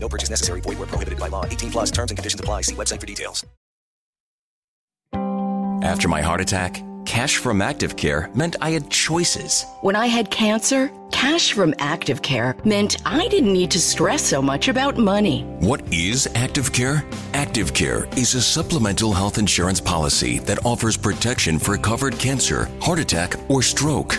No purchase necessary. Void where prohibited by law. 18 plus terms and conditions apply. See website for details. After my heart attack, cash from Active Care meant I had choices. When I had cancer, cash from Active Care meant I didn't need to stress so much about money. What is Active Care? Active Care is a supplemental health insurance policy that offers protection for covered cancer, heart attack, or stroke,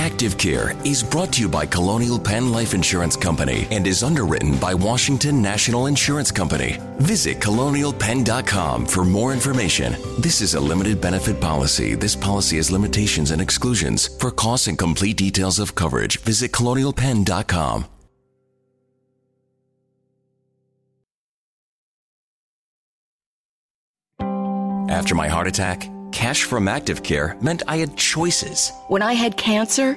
Active Care is brought to you by Colonial Penn Life Insurance Company and is underwritten by Washington National Insurance Company. Visit colonialpenn.com for more information. This is a limited benefit policy. This policy has limitations and exclusions. For costs and complete details of coverage, visit colonialpenn.com. After my heart attack, cash from Active Care meant I had choices. When I had cancer,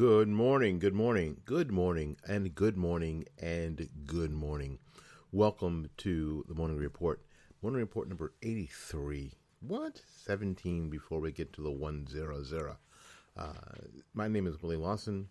Good morning, good morning, good morning, and good morning, and good morning. Welcome to the Morning Report. Morning Report number 83. What? 17 before we get to the 100. Uh, my name is Willie Lawson,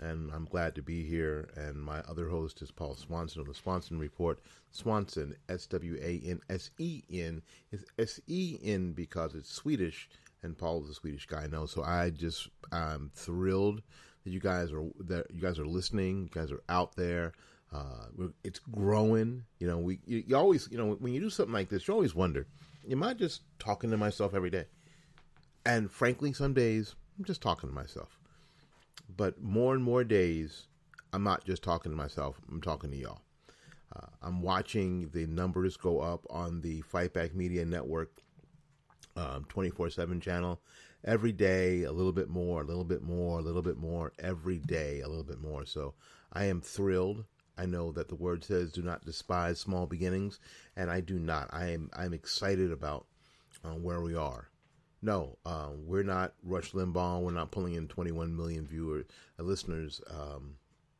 and I'm glad to be here. And my other host is Paul Swanson of the Swanson Report. Swanson, S W A N S E N, is S E N because it's Swedish and Paul is a Swedish guy, know. So I just I'm thrilled that you guys are that you guys are listening. You guys are out there. Uh, it's growing. You know, we you, you, always you know when you do something like this, you always wonder, am I just talking to myself every day? And frankly, some days I'm just talking to myself. But more and more days, I'm not just talking to myself. I'm talking to y'all. Uh, I'm watching the numbers go up on the Fight Back Media Network um, 24 7 channel every day a little bit more a little bit more a little bit more every day a little bit more. So i am thrilled. I know that the word says do not despise small beginnings and i do not. I am i'm excited about uh, where we are. No uh, we're not rush limbaugh. We're not pulling in 21 million viewers uh, listeners um,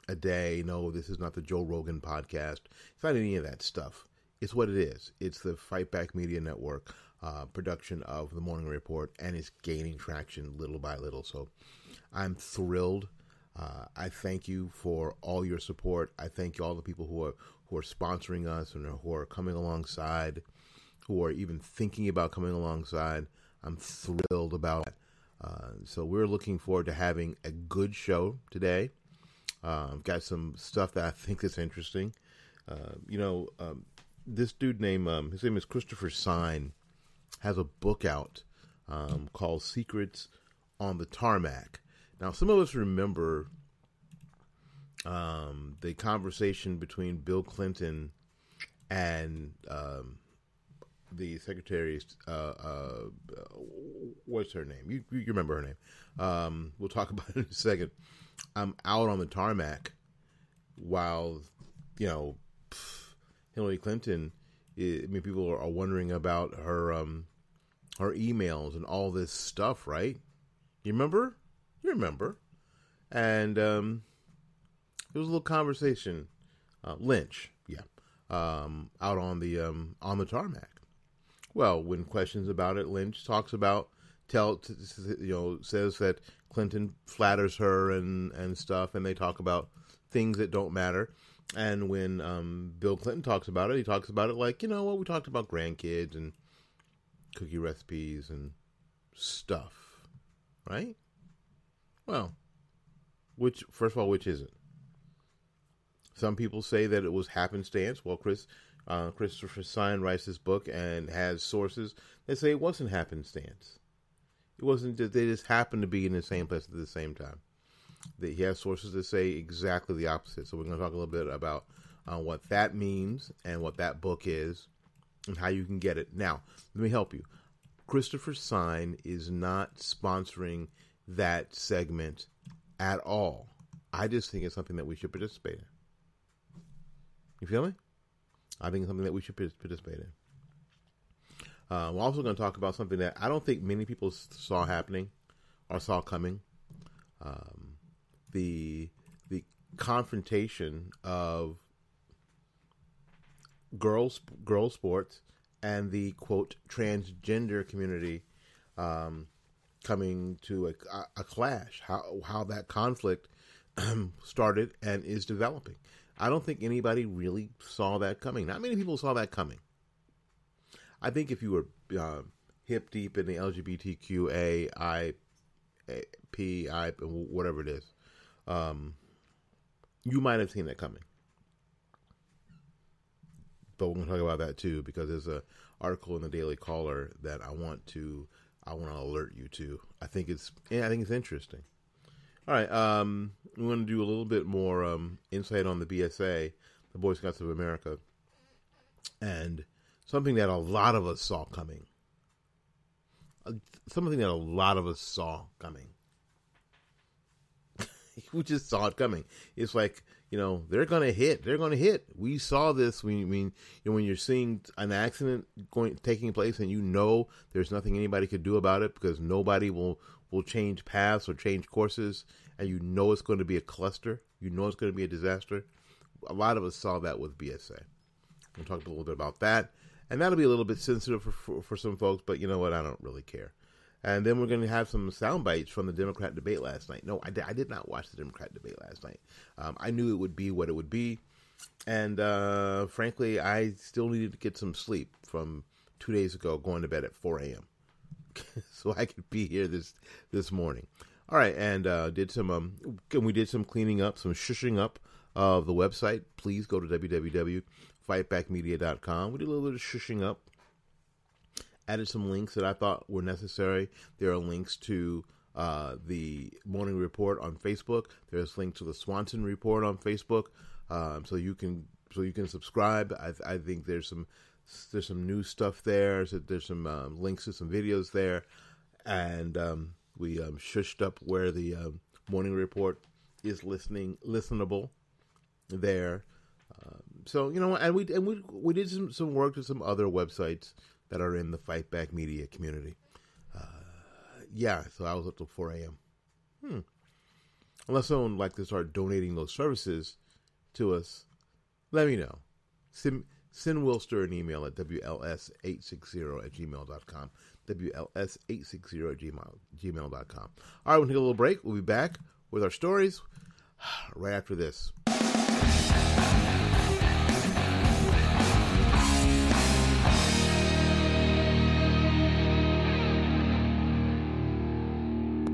a day. No this is not the joe rogan podcast. It's not any of that stuff. It's what it is. It's the fight back media network uh, production of the Morning Report, and is gaining traction little by little. So I'm thrilled. Uh, I thank you for all your support. I thank all the people who are who are sponsoring us and who are coming alongside, who are even thinking about coming alongside. I'm thrilled about it. Uh, so we're looking forward to having a good show today. Uh, I've got some stuff that I think is interesting. Uh, you know, um, this dude named um, his name is Christopher Sign has a book out um, called Secrets on the Tarmac. Now, some of us remember um, the conversation between Bill Clinton and um, the secretary, uh, uh, what's her name? You, you remember her name? Um, we'll talk about it in a second. I'm out on the tarmac while you know Hillary Clinton. I mean, people are wondering about her um, her emails and all this stuff, right? You remember? You remember? And um, there was a little conversation. Uh, Lynch, yeah, um, out on the um, on the tarmac. Well, when questions about it, Lynch talks about tell you know says that Clinton flatters her and and stuff, and they talk about things that don't matter. And when um, Bill Clinton talks about it, he talks about it like you know what well, we talked about grandkids and cookie recipes and stuff, right? Well, which first of all, which is it? Some people say that it was happenstance. Well, Chris uh, Christopher Sign writes this book and has sources that say it wasn't happenstance. It wasn't that they just happened to be in the same place at the same time. That he has sources that say exactly the opposite. So we're going to talk a little bit about uh, what that means and what that book is and how you can get it. Now, let me help you. Christopher Sign is not sponsoring that segment at all. I just think it's something that we should participate in. You feel me? I think it's something that we should participate in. Uh, we're also going to talk about something that I don't think many people saw happening or saw coming. Um, the the confrontation of girls girls sports and the quote transgender community um, coming to a, a, clash. How how that conflict started and is developing. I don't think anybody really saw that coming. Not many people saw that coming. I think if you were uh, hip deep in the LGBTQA, I, P, I, whatever it is, um, you might have seen that coming. We're going to talk about that too because there's a article in the Daily Caller that I want to I want to alert you to. I think it's I think it's interesting. All right, um, we want to do a little bit more um, insight on the BSA, the Boy Scouts of America, and something that a lot of us saw coming. Uh, something that a lot of us saw coming. we just saw it coming. It's like you know they're gonna hit. They're gonna hit. We saw this. We mean you know when you're seeing an accident going taking place and you know there's nothing anybody could do about it because nobody will will change paths or change courses, and you know it's going to be a cluster. You know it's going to be a disaster. A lot of us saw that with BSA. We'll talk a little bit about that, and that'll be a little bit sensitive for, for, for some folks, but you know what? I don't really care. And then we're going to have some sound bites from the Democrat debate last night. No, I, did, I did not watch the Democrat debate last night. Um, I knew it would be what it would be. And uh, frankly, I still needed to get some sleep from two days ago, going to bed at 4 a.m. so I could be here this this morning. All right, and uh, did some um, we did some cleaning up, some shushing up of the website. Please go to www.fightbackmedia.com. We did a little bit of shushing up. Added some links that I thought were necessary. There are links to uh, the Morning Report on Facebook. There's links to the Swanson Report on Facebook, um, so you can so you can subscribe. I, I think there's some there's some new stuff there. There's some um, links to some videos there, and um, we um, shushed up where the um, morning report is listening listenable there. Um, so you know, and we and we we did some some work to some other websites that are in the Fight Back Media community. Uh, yeah, so I was up till four a.m. Hmm. Unless someone like to start donating those services to us, let me know. Sim- Send Wilster an email at WLS860 at gmail.com. WLS860 at gmail, gmail.com. All right, we'll take a little break. We'll be back with our stories right after this.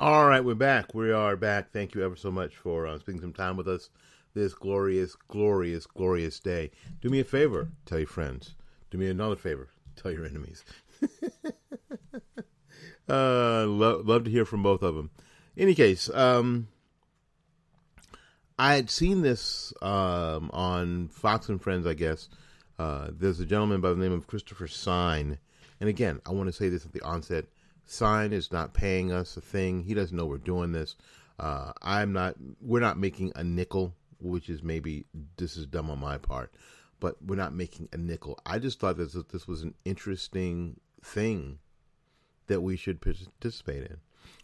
All right, we're back. We are back. Thank you ever so much for uh, spending some time with us this glorious, glorious, glorious day. Do me a favor, tell your friends. Do me another favor, tell your enemies. uh, lo- love to hear from both of them. In Any case, um, I had seen this um, on Fox and Friends, I guess. Uh, there's a gentleman by the name of Christopher Sign. And again, I want to say this at the onset Sign is not paying us a thing. He doesn't know we're doing this. Uh, I'm not. We're not making a nickel, which is maybe this is dumb on my part, but we're not making a nickel. I just thought this this was an interesting thing that we should participate in.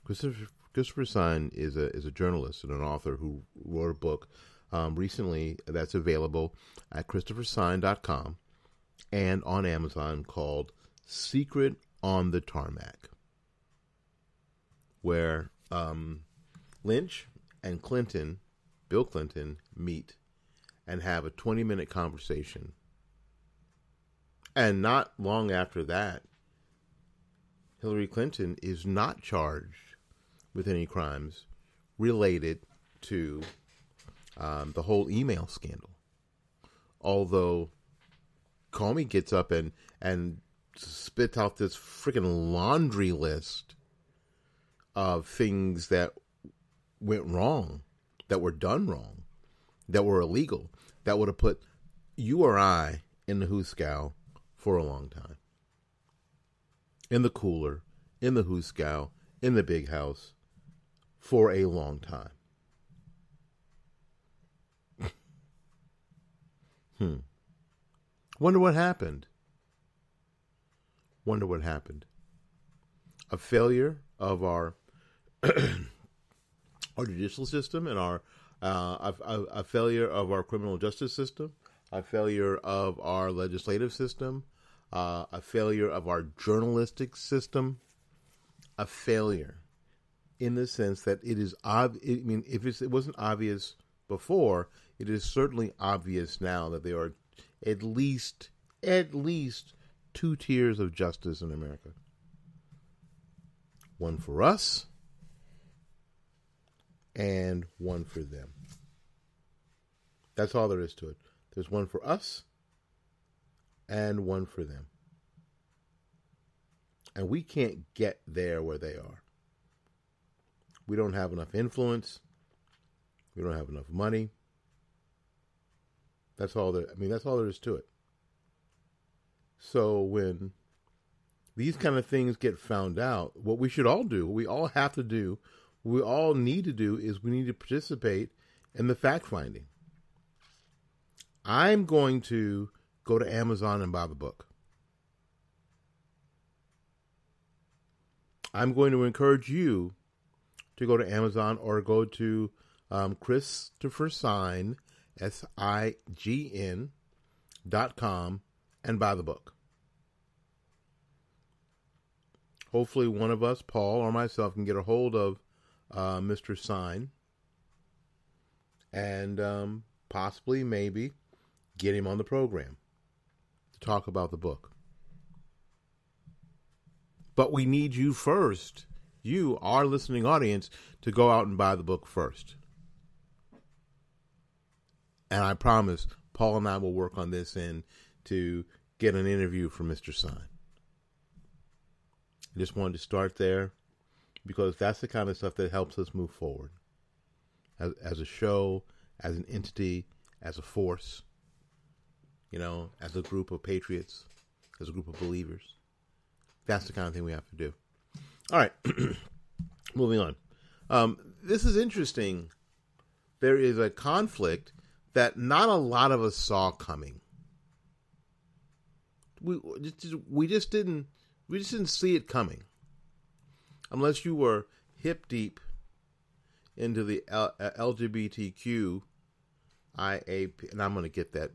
Christopher, Christopher Sign is a is a journalist and an author who wrote a book um, recently that's available at ChristopherSign.com and on Amazon called "Secret on the Tarmac." Where um, Lynch and Clinton, Bill Clinton, meet and have a 20 minute conversation. And not long after that, Hillary Clinton is not charged with any crimes related to um, the whole email scandal. Although Comey gets up and, and spits out this freaking laundry list of things that went wrong, that were done wrong, that were illegal, that would have put you or I in the hoosegow for a long time. In the cooler, in the hoosegow, in the big house for a long time. hmm. Wonder what happened. Wonder what happened. A failure of our our judicial system and our uh, a, a, failure of our criminal justice system, a failure of our legislative system, uh, a failure of our journalistic system, a failure in the sense that it is ob- I mean, if it wasn't obvious before, it is certainly obvious now that there are at least at least two tiers of justice in America. One for us and one for them. That's all there is to it. There's one for us and one for them. And we can't get there where they are. We don't have enough influence. We don't have enough money. That's all there I mean that's all there is to it. So when these kind of things get found out, what we should all do, we all have to do we all need to do is we need to participate in the fact finding. I'm going to go to Amazon and buy the book. I'm going to encourage you to go to Amazon or go to um, Christopher Sign, S I G N, dot com, and buy the book. Hopefully, one of us, Paul or myself, can get a hold of uh, Mr. Sign and um, possibly, maybe, get him on the program to talk about the book. But we need you first, you, our listening audience, to go out and buy the book first. And I promise Paul and I will work on this end to get an interview from Mr. Sign. I just wanted to start there because that's the kind of stuff that helps us move forward as, as a show, as an entity, as a force, you know, as a group of patriots, as a group of believers. That's the kind of thing we have to do. All right, moving on. Um, this is interesting. There is a conflict that not a lot of us saw coming. We we just didn't we just didn't see it coming, unless you were hip deep into the L- LGBTQ IAP, and I'm going to get that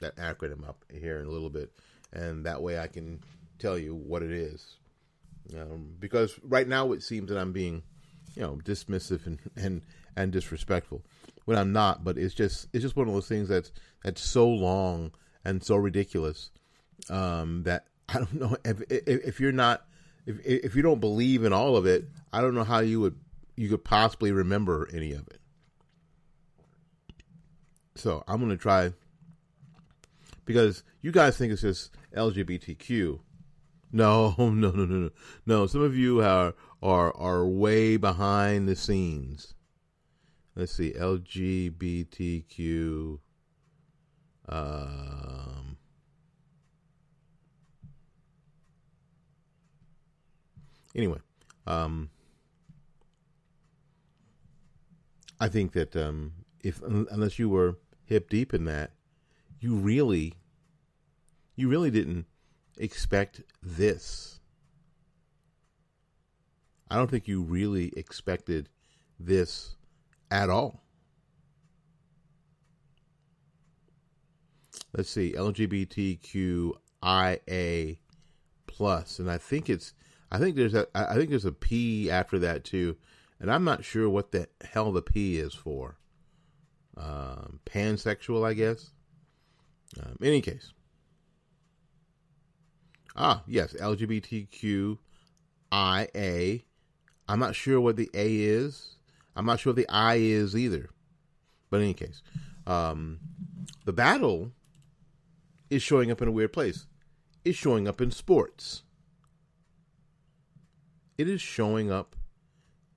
that acronym up here in a little bit, and that way I can tell you what it is. Um, because right now it seems that I'm being, you know, dismissive and, and and disrespectful when I'm not. But it's just it's just one of those things that's that's so long and so ridiculous um, that I don't know if if, if you're not if if you don't believe in all of it, I don't know how you would you could possibly remember any of it. So I'm to try because you guys think it's just LGBTQ. No, no, no, no, no, no. Some of you are are are way behind the scenes. Let's see, LGBTQ. Um, anyway, um, I think that um, if unless you were hip deep in that, you really, you really didn't expect this. I don't think you really expected this at all. Let's see, LGBTQIA plus, and I think it's, I think there's a, I think there's a P after that too, and I'm not sure what the hell the P is for um, pansexual, I guess. Um, in any case. Ah, yes, LGBTQIA. I'm not sure what the A is. I'm not sure what the I is either. But in any case, um, the battle is showing up in a weird place. It's showing up in sports. It is showing up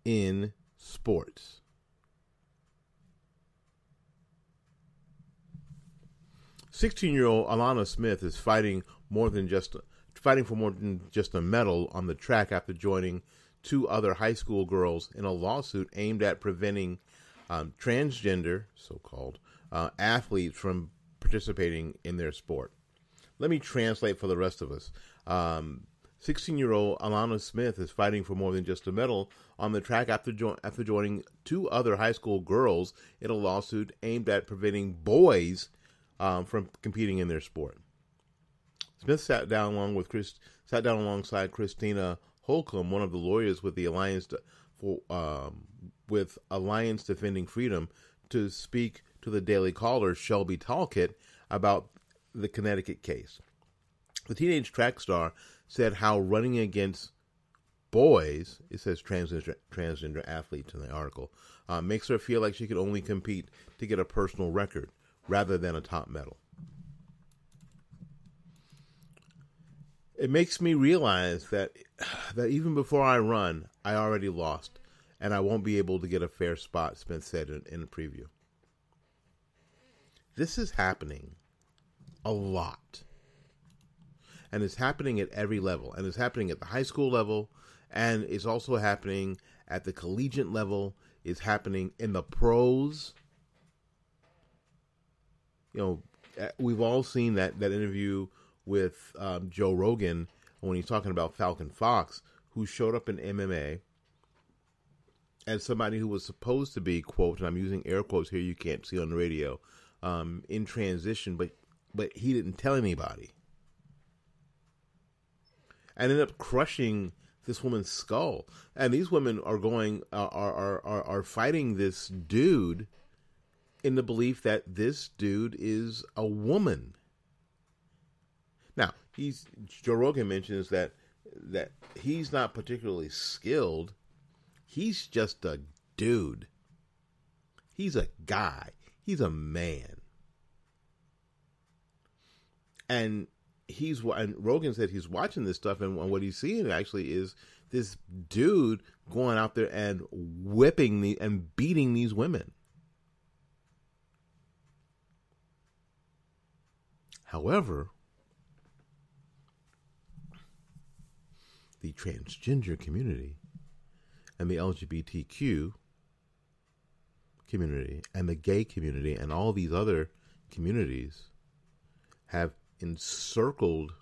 in sports. 16 year old Alanna Smith is fighting more than just fighting for more than just a medal on the track after joining two other high school girls in a lawsuit aimed at preventing um, transgender, so called, uh, athletes from participating in their sport. Let me translate for the rest of us. 16 year old Alanna Smith is fighting for more than just a medal on the track after, jo- after joining two other high school girls in a lawsuit aimed at preventing boys um, from competing in their sport. Smith sat down along with Chris, sat down alongside Christina Holcomb, one of the lawyers with the Alliance for um, with Alliance Defending Freedom, to speak to the Daily Caller Shelby Talcott about the Connecticut case. The teenage track star said how running against boys, it says transgender, transgender athletes in the article, uh, makes her feel like she could only compete to get a personal record rather than a top medal. It makes me realize that that even before I run, I already lost, and I won't be able to get a fair spot. Smith said in, in a preview. This is happening a lot, and it's happening at every level, and it's happening at the high school level, and it's also happening at the collegiate level. It's happening in the pros you know, uh, we've all seen that that interview with um, Joe Rogan when he's talking about Fallon Fox, who showed up in MMA as somebody who was supposed to be quote, and I'm using air quotes here. You can't see on the radio. Um, in transition, but but he didn't tell anybody, and end up crushing this woman's skull. And these women are going are are are, are fighting this dude in the belief that this dude is a woman. Now, he's Joe Rogan mentions that that he's not particularly skilled. He's just a dude. He's a guy. He's a man. And he's and Rogan said he's watching this stuff and what he's seeing actually is this dude going out there and whipping the and beating these women. However, the transgender community and the LGBTQ community and the gay community and all these other communities have encircled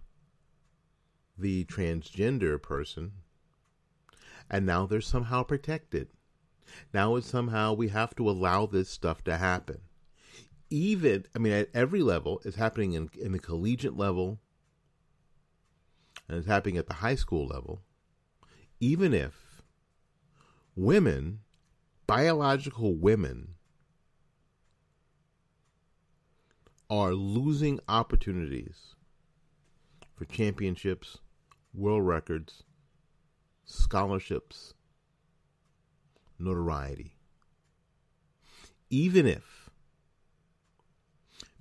the transgender person and now they're somehow protected. Now it's somehow we have to allow this stuff to happen. Even, I mean, at every level, it's happening in, in the collegiate level and it's happening at the high school level. Even if women, biological women, are losing opportunities for championships, world records, scholarships, notoriety. Even if,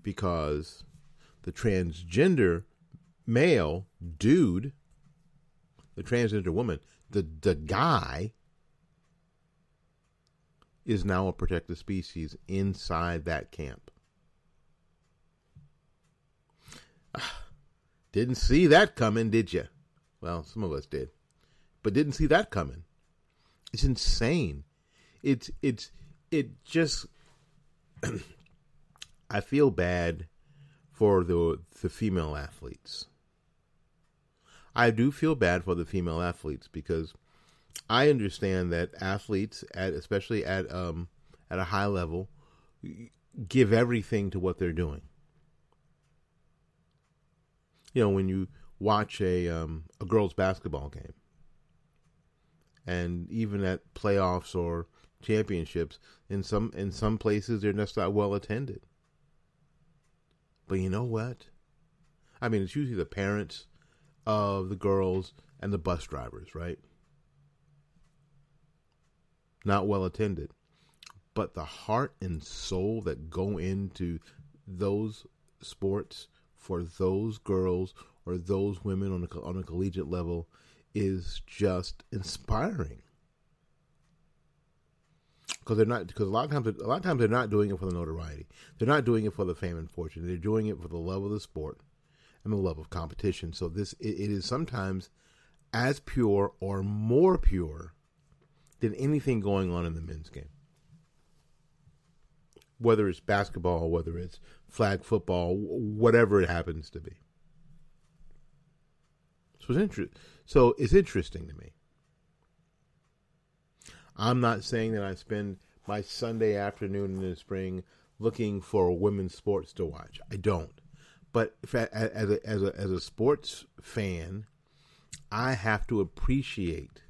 because the transgender male dude, the transgender woman, the, the guy is now a protected species inside that camp. Didn't see that coming, did you? Well, some of us did, but didn't see that coming. It's insane. It's it's it just. I feel bad for the the female athletes. I do feel bad for the female athletes because I understand that athletes, at especially at um, at a high level, give everything to what they're doing you know, when you watch a um, a girls basketball game, and even at playoffs or championships, in some in some places they're just not well attended. But you know what? I mean, it's usually the parents of the girls and the bus drivers, right? Not well attended. But the heart and soul that go into those sports for those girls or those women on a, on a collegiate level is just inspiring. Because they're not because a lot of times a lot of times they're not doing it for the notoriety. They're not doing it for the fame and fortune. They're doing it for the love of the sport and the love of competition. So this it, it is sometimes as pure or more pure than anything going on in the men's game whether it's basketball, whether it's flag football, whatever it happens to be. So it's, inter- so it's interesting to me. I'm not saying that I spend my Sunday afternoon in the spring looking for women's sports to watch. I don't. But I, as a, as a as a sports fan, I have to appreciate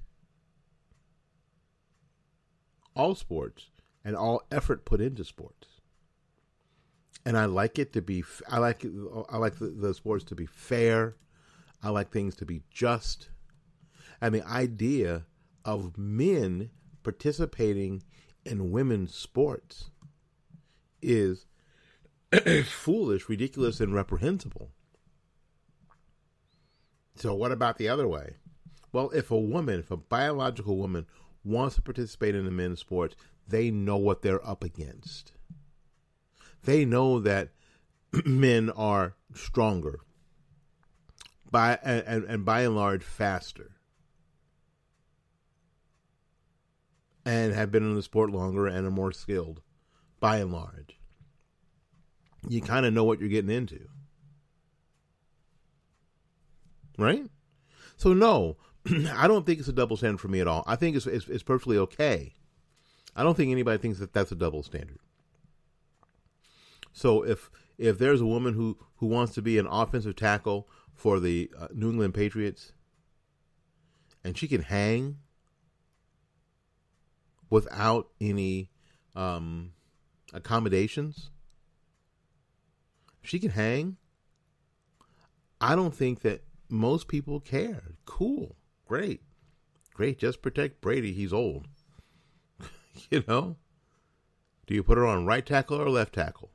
all sports and all effort put into sports. And I like it to be. I like I like the, the sports to be fair. I like things to be just. And the idea of men participating in women's sports is foolish, ridiculous, and reprehensible. So, what about the other way? Well, if a woman, if a biological woman wants to participate in the men's sports, they know what they're up against. They know that men are stronger by and, and by and large faster and have been in the sport longer and are more skilled by and large. you kind of know what you're getting into. Right? So, no, I don't think it's a double standard for me at all. I think it's, it's, it's perfectly okay. I don't think anybody thinks that that's a double standard. So if if there's a woman who, who wants to be an offensive tackle for the uh, New England Patriots and she can hang without any um, accommodations, she can hang. I don't think that most people care. Cool. Great. Great. Just protect Brady. He's old. you know? Do you put her on right tackle or left tackle?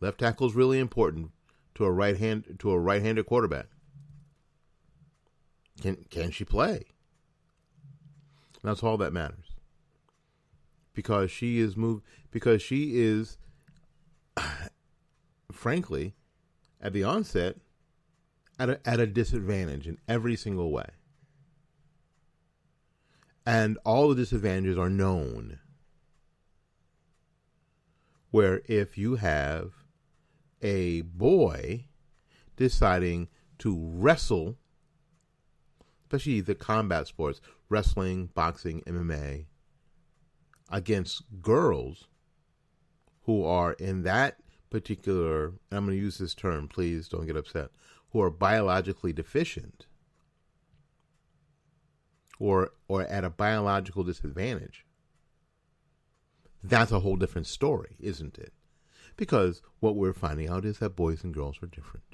Left tackle is really important to a right hand to a right-handed quarterback. Can can she play? That's all that matters. Because she is moved because she is frankly at the onset at a, at a disadvantage in every single way. And all the disadvantages are known. Where if you have a boy deciding to wrestle, especially the combat sports, wrestling, boxing, MMA, against girls who are in that particular, I'm going to use this term, please don't get upset, who are biologically deficient or or at a biological disadvantage. That's a whole different story, isn't it? Because what we're finding out is that boys and girls are different.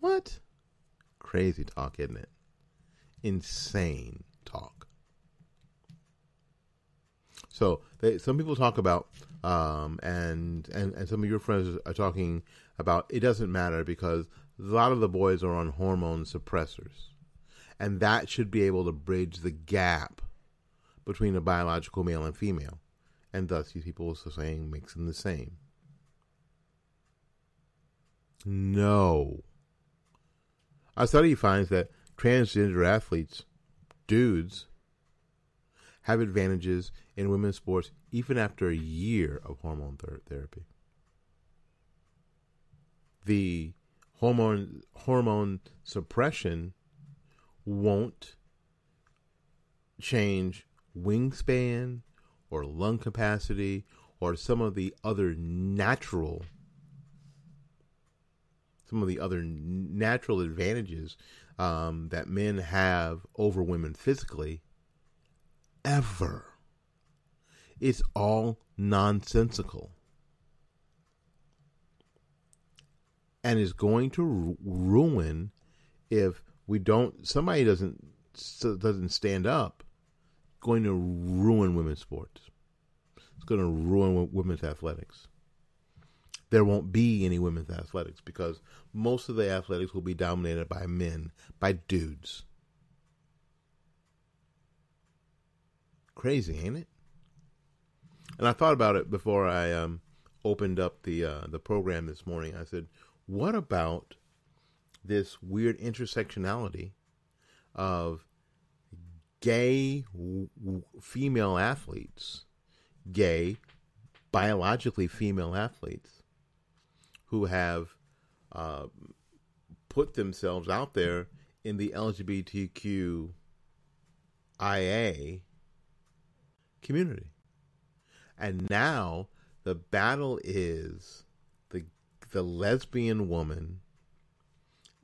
What? Crazy talk, isn't it? Insane talk. So they, some people talk about, um, and, and and some of your friends are talking about. It doesn't matter because a lot of the boys are on hormone suppressors, and that should be able to bridge the gap between a biological male and female, and thus these people are saying makes them the same. No. A study finds that transgender athletes, dudes, have advantages in women's sports even after a year of hormone ther- therapy. The hormone hormone suppression won't change wingspan or lung capacity or some of the other natural some of the other natural advantages um, that men have over women physically ever. It's all nonsensical. And is going to ru- ruin if we don't somebody doesn't doesn't stand up going to ruin women's sports. It's going to ruin women's athletics there won't be any women's athletics because most of the athletics will be dominated by men, by dudes. Crazy, ain't it? And I thought about it before I um, opened up the uh, the program this morning. I said, "What about this weird intersectionality of gay w- female athletes, gay biologically female athletes, who have uh, put themselves out there in the LGBTQIA community. And now the battle is the the lesbian woman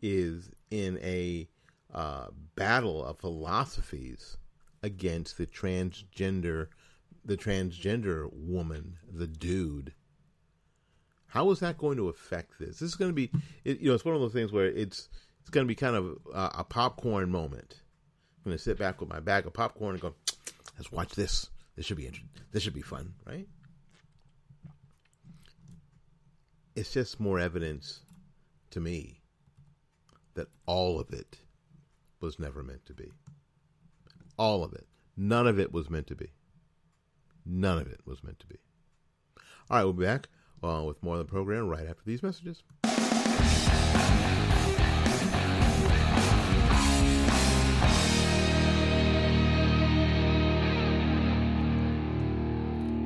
is in a uh, battle of philosophies against the transgender the transgender woman, the dude how is that going to affect this? This is going to be, it, you know, it's one of those things where it's it's going to be kind of a, a popcorn moment. I'm going to sit back with my bag of popcorn and go, let's watch this. This should be interesting. This should be fun, right? It's just more evidence to me that all of it was never meant to be. All of it. None of it was meant to be. None of it was meant to be. All right, we'll be back uh, with more of the program right after these messages.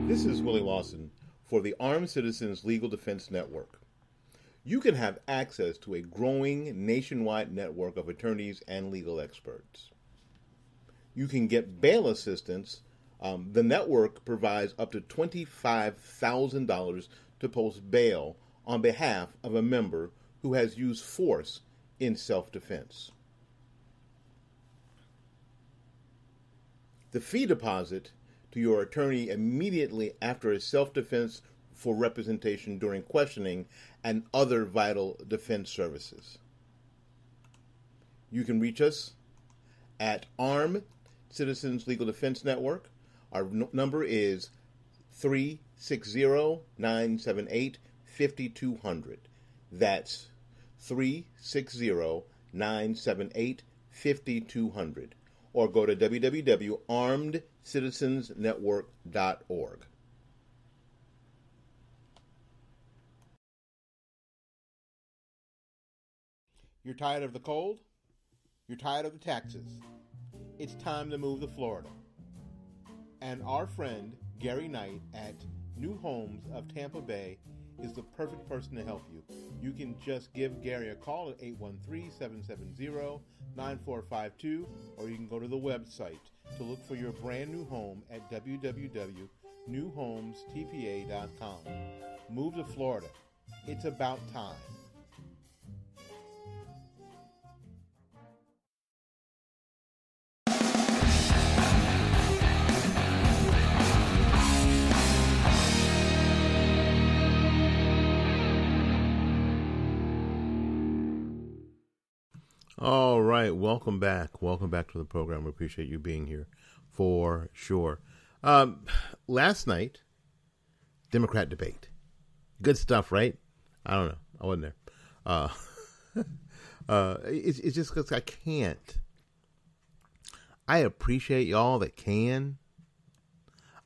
This is Willie Lawson for the Armed Citizens Legal Defense Network. You can have access to a growing nationwide network of attorneys and legal experts. You can get bail assistance. Um, the network provides up to $25,000 to post bail on behalf of a member who has used force in self defense. The fee deposit to your attorney immediately after a self defense for representation during questioning and other vital defense services. You can reach us at Armed Citizens Legal Defense Network. Our n- number is 360 978 5200. That's 360 978 5200. Or go to www.armedcitizensnetwork.org. You're tired of the cold? You're tired of the taxes? It's time to move to Florida. And our friend Gary Knight at New Homes of Tampa Bay is the perfect person to help you. You can just give Gary a call at 813 770 9452, or you can go to the website to look for your brand new home at www.newhomestpa.com. Move to Florida. It's about time. All right, welcome back. Welcome back to the program. We appreciate you being here for sure. Um, last night, Democrat debate. Good stuff, right? I don't know. I wasn't there. Uh, uh, it's, it's just because I can't. I appreciate y'all that can.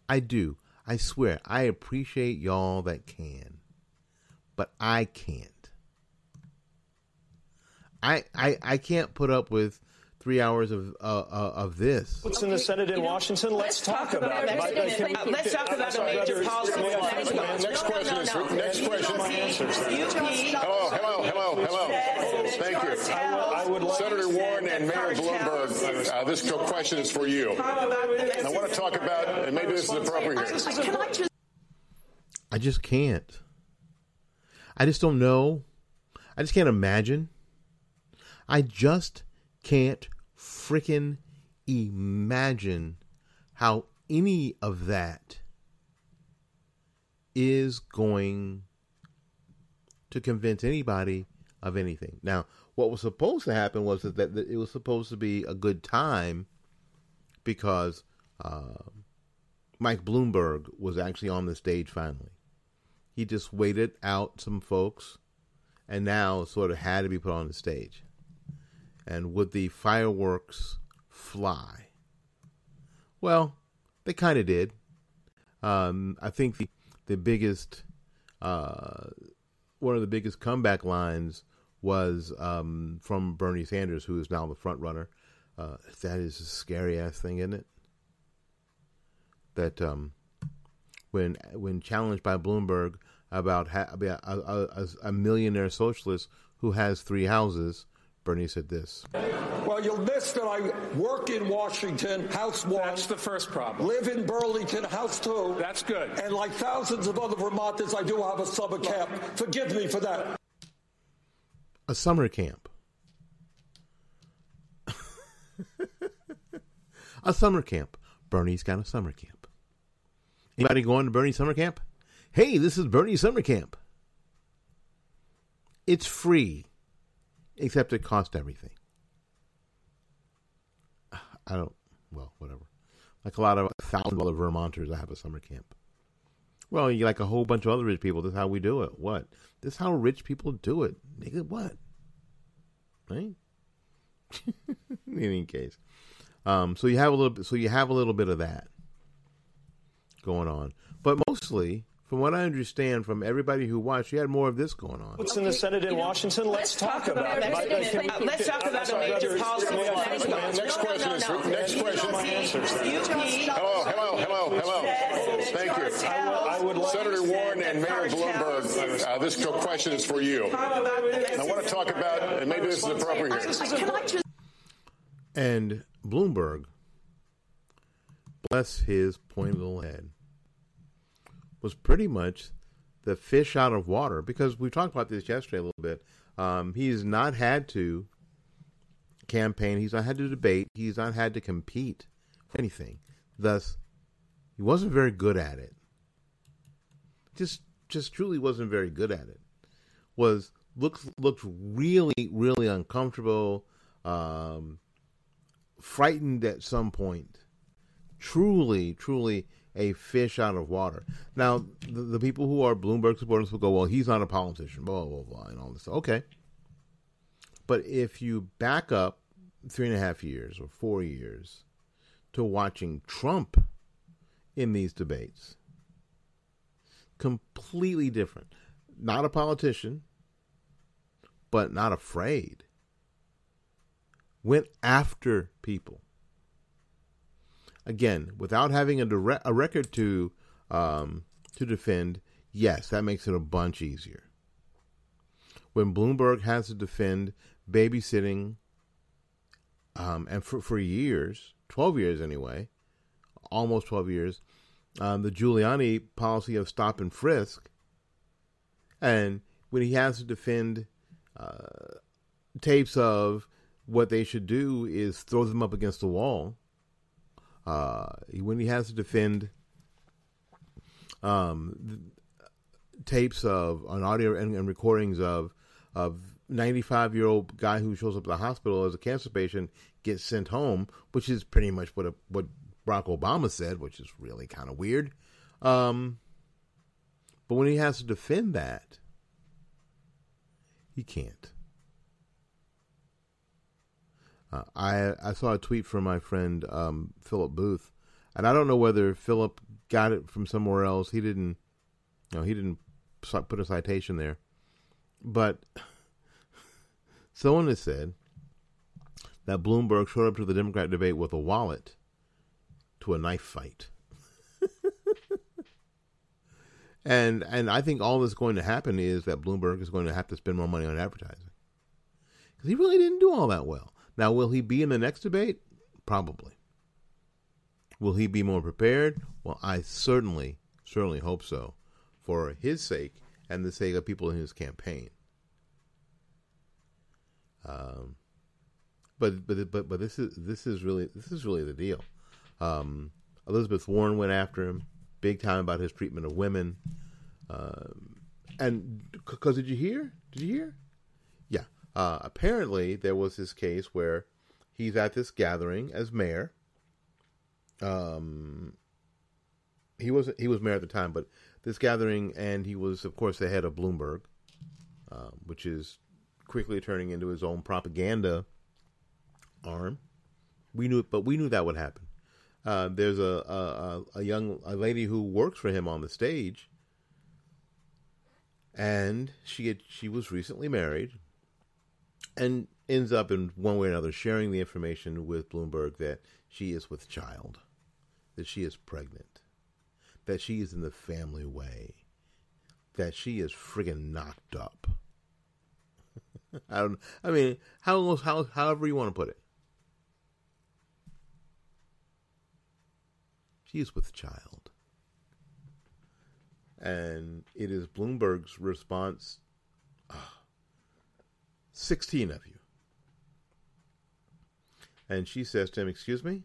I do. I swear. I appreciate y'all that can. But I can't. I, I, I can't put up with three hours of uh, uh, of this. What's in the Senate in Washington? Let's, talk, about it. Let's talk about the major policy. Next question is next question. Hello, hello, hello, hello. Thank you. I would like Senator Warren and Mayor Bloomberg, uh, this question is for you. I want to talk about, and maybe this is appropriate here. I just can't. I just don't know. I just can't imagine. I just can't freaking imagine how any of that is going to convince anybody of anything. Now, what was supposed to happen was that, it was supposed to be a good time because uh, Mike Bloomberg was actually on the stage finally. He just waited out some folks and now sort of had to be put on the stage and would the fireworks fly? Well, they kind of did. Um, I think the the biggest uh, one of the biggest comeback lines was um, from Bernie Sanders, who is now the front runner. Uh, that is a scary ass thing, isn't it? That um, when when challenged by Bloomberg about, ha- a, a, a millionaire socialist who has three houses, Bernie said this. Well, you'll miss that I work in Washington, House 1. That's the first problem. Live in Burlington, House 2. That's good. And like thousands of other Vermonters, I do have a summer camp. Forgive me for that. A summer camp. a summer camp. Bernie's got a summer camp. Anybody going to Bernie's summer camp? Hey, this is Bernie's summer camp. It's free except it cost everything. I don't, well, whatever. Like a lot of thousands of other Vermonters, I have a summer camp. Well, you like a whole bunch of other rich people. This is how we do it. What? This is how rich people do it. Nigga, what? Right? In any case, um, so you have a little. So you have a little bit of that going on, but mostly from what I understand from everybody who watched, you had more of this going on. What's in the Senate in Washington? Let's talk about it. Let's talk about the major policy. Next question is next question. My answers. Hello, hello, hello, hello. Thank you. Senator Warren and Mayor Bloomberg, uh, this question is for you. I want to talk about, and maybe this is appropriate here. And Bloomberg, bless his pointy little head, was pretty much the fish out of water because we talked about this yesterday a little bit. Um, he's not had to campaign. He's not had to debate. He's not had to compete for anything. Thus, he wasn't very good at it. Just, just truly wasn't very good at it. Was looked looked really, really uncomfortable, um, frightened at some point. Truly, truly a fish out of water. Now, the, the people who are Bloomberg supporters will go, "Well, he's not a politician," blah blah blah, and all this. Okay, but if you back up three and a half years or four years to watching Trump in these debates, completely different. Not a politician, but not afraid. Went after people. Again, without having a a record to um, to defend, yes, that makes it a bunch easier. When Bloomberg has to defend babysitting, um, and for, for years, 12 years anyway, almost 12 years, um, the Giuliani policy of stop and frisk. And when he has to defend uh, tapes of what they should do is throw them up against the wall, uh, when he has to defend um, tapes of an audio and, and recordings of of 95 year old guy who shows up at the hospital as a cancer patient gets sent home, which is pretty much what a, what Barack Obama said, which is really kind of weird. Um, but when he has to defend that, he can't. Uh, I I saw a tweet from my friend um, Philip Booth, and I don't know whether Philip got it from somewhere else. He didn't, know, he didn't put a citation there, but someone has said that Bloomberg showed up to the Democrat debate with a wallet to a knife fight. and and I think all that's going to happen is that Bloomberg is going to have to spend more money on advertising. Because he really didn't do all that well. Now, will he be in the next debate? Probably. Will he be more prepared? Well, I certainly, certainly hope so, for his sake and the sake of people in his campaign. Um, but but but but this is this is really this is really the deal. Um, Elizabeth Warren went after him big time about his treatment of women. Um, and because did you hear? Did you hear? Uh, apparently, there was this case where he's at this gathering as mayor. Um, he was he was mayor at the time, but this gathering, and he was, of course, the head of Bloomberg, uh, which is quickly turning into his own propaganda arm. We knew, but we knew that would happen. Uh, there's a, a a young a lady who works for him on the stage, and she had, she was recently married, and ends up in one way or another sharing the information with Bloomberg that she is with child, that she is pregnant, that she is in the family way, that she is friggin' knocked up. I don't. I mean, how how however you want to put it. She is with child. And it is Bloomberg's response oh, 16 of you. And she says to him, Excuse me?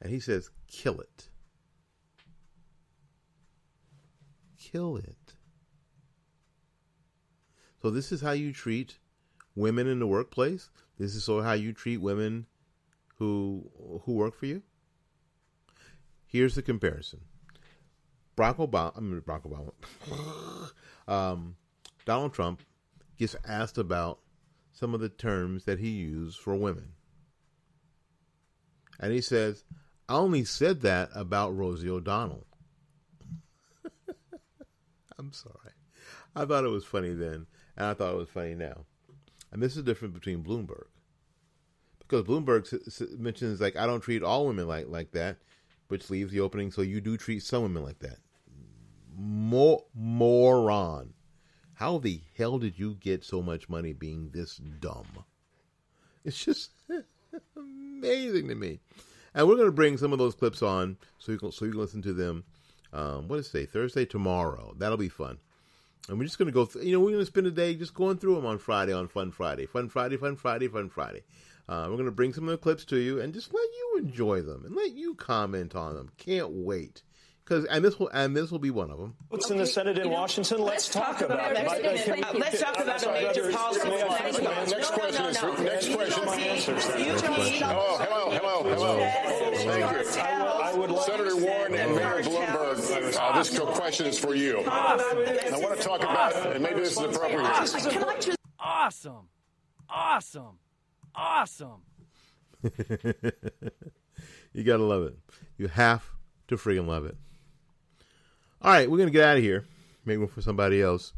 And he says, Kill it. Kill it. So, this is how you treat women in the workplace? This is so how you treat women who who work for you? Here's the comparison. Barack Obama, I mean Barack Obama, um, Donald Trump gets asked about some of the terms that he used for women. And he says, I only said that about Rosie O'Donnell. I'm sorry. I thought it was funny then, and I thought it was funny now. And this is the difference between Bloomberg. Because Bloomberg mentions, like, I don't treat all women like, like that which leaves the opening so you do treat some women like that. Mo- moron. How the hell did you get so much money being this dumb? It's just amazing to me. And we're going to bring some of those clips on so you can so you can listen to them. Um, what is today? Thursday tomorrow. That'll be fun. And we're just going to go. Th- you know, we're going to spend a day just going through them on Friday on Fun Friday, Fun Friday, Fun Friday, Fun Friday. Uh, we're going to bring some of the clips to you and just let you enjoy them and let you comment on them. Can't wait. Because and this will and this will be one of them. What's in the Senate in Washington? Let's, talk, about it. Let's talk about a major policy. Next question is next question. You told. Oh, hello, hello, hello. Thank you. I would like Senator Warren and Mayor Bloomberg, uh, this question is for you. I want to talk about, and maybe this is appropriate. Awesome. Awesome. Awesome. you gotta love it. You have to freaking love it. All right, we're gonna get out of here. Make room for somebody else.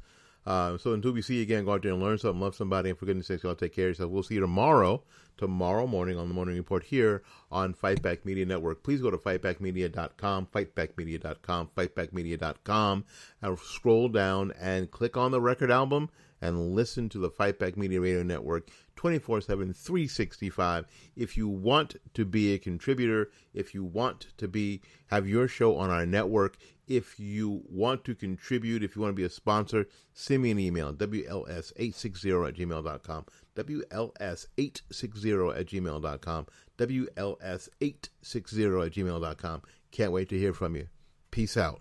Uh, so until we see you again, go out there and learn something, love somebody, and for goodness sakes, y'all take care of yourself. We'll see you tomorrow, tomorrow morning on the Morning Report here on Fightback Media Network. Please go to fightbackmedia.com, fightbackmedia.com, fightbackmedia.com, and scroll down and click on the record album and listen to the Fightback Media Radio Network 24 7, 365. If you want to be a contributor, if you want to be have your show on our network, if you want to contribute, if you want to be a sponsor, send me an email, WLS860 at gmail.com. WLS860 at gmail.com. WLS860 at gmail.com. Can't wait to hear from you. Peace out.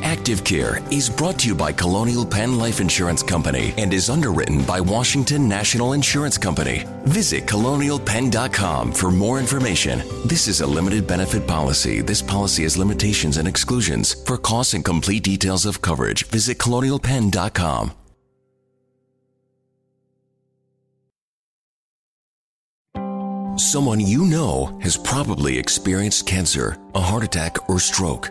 ActiveCare is brought to you by Colonial Penn Life Insurance Company and is underwritten by Washington National Insurance Company. Visit colonialpenn.com for more information. This is a limited benefit policy. This policy has limitations and exclusions. For costs and complete details of coverage, visit colonialpenn.com. Someone you know has probably experienced cancer, a heart attack, or stroke.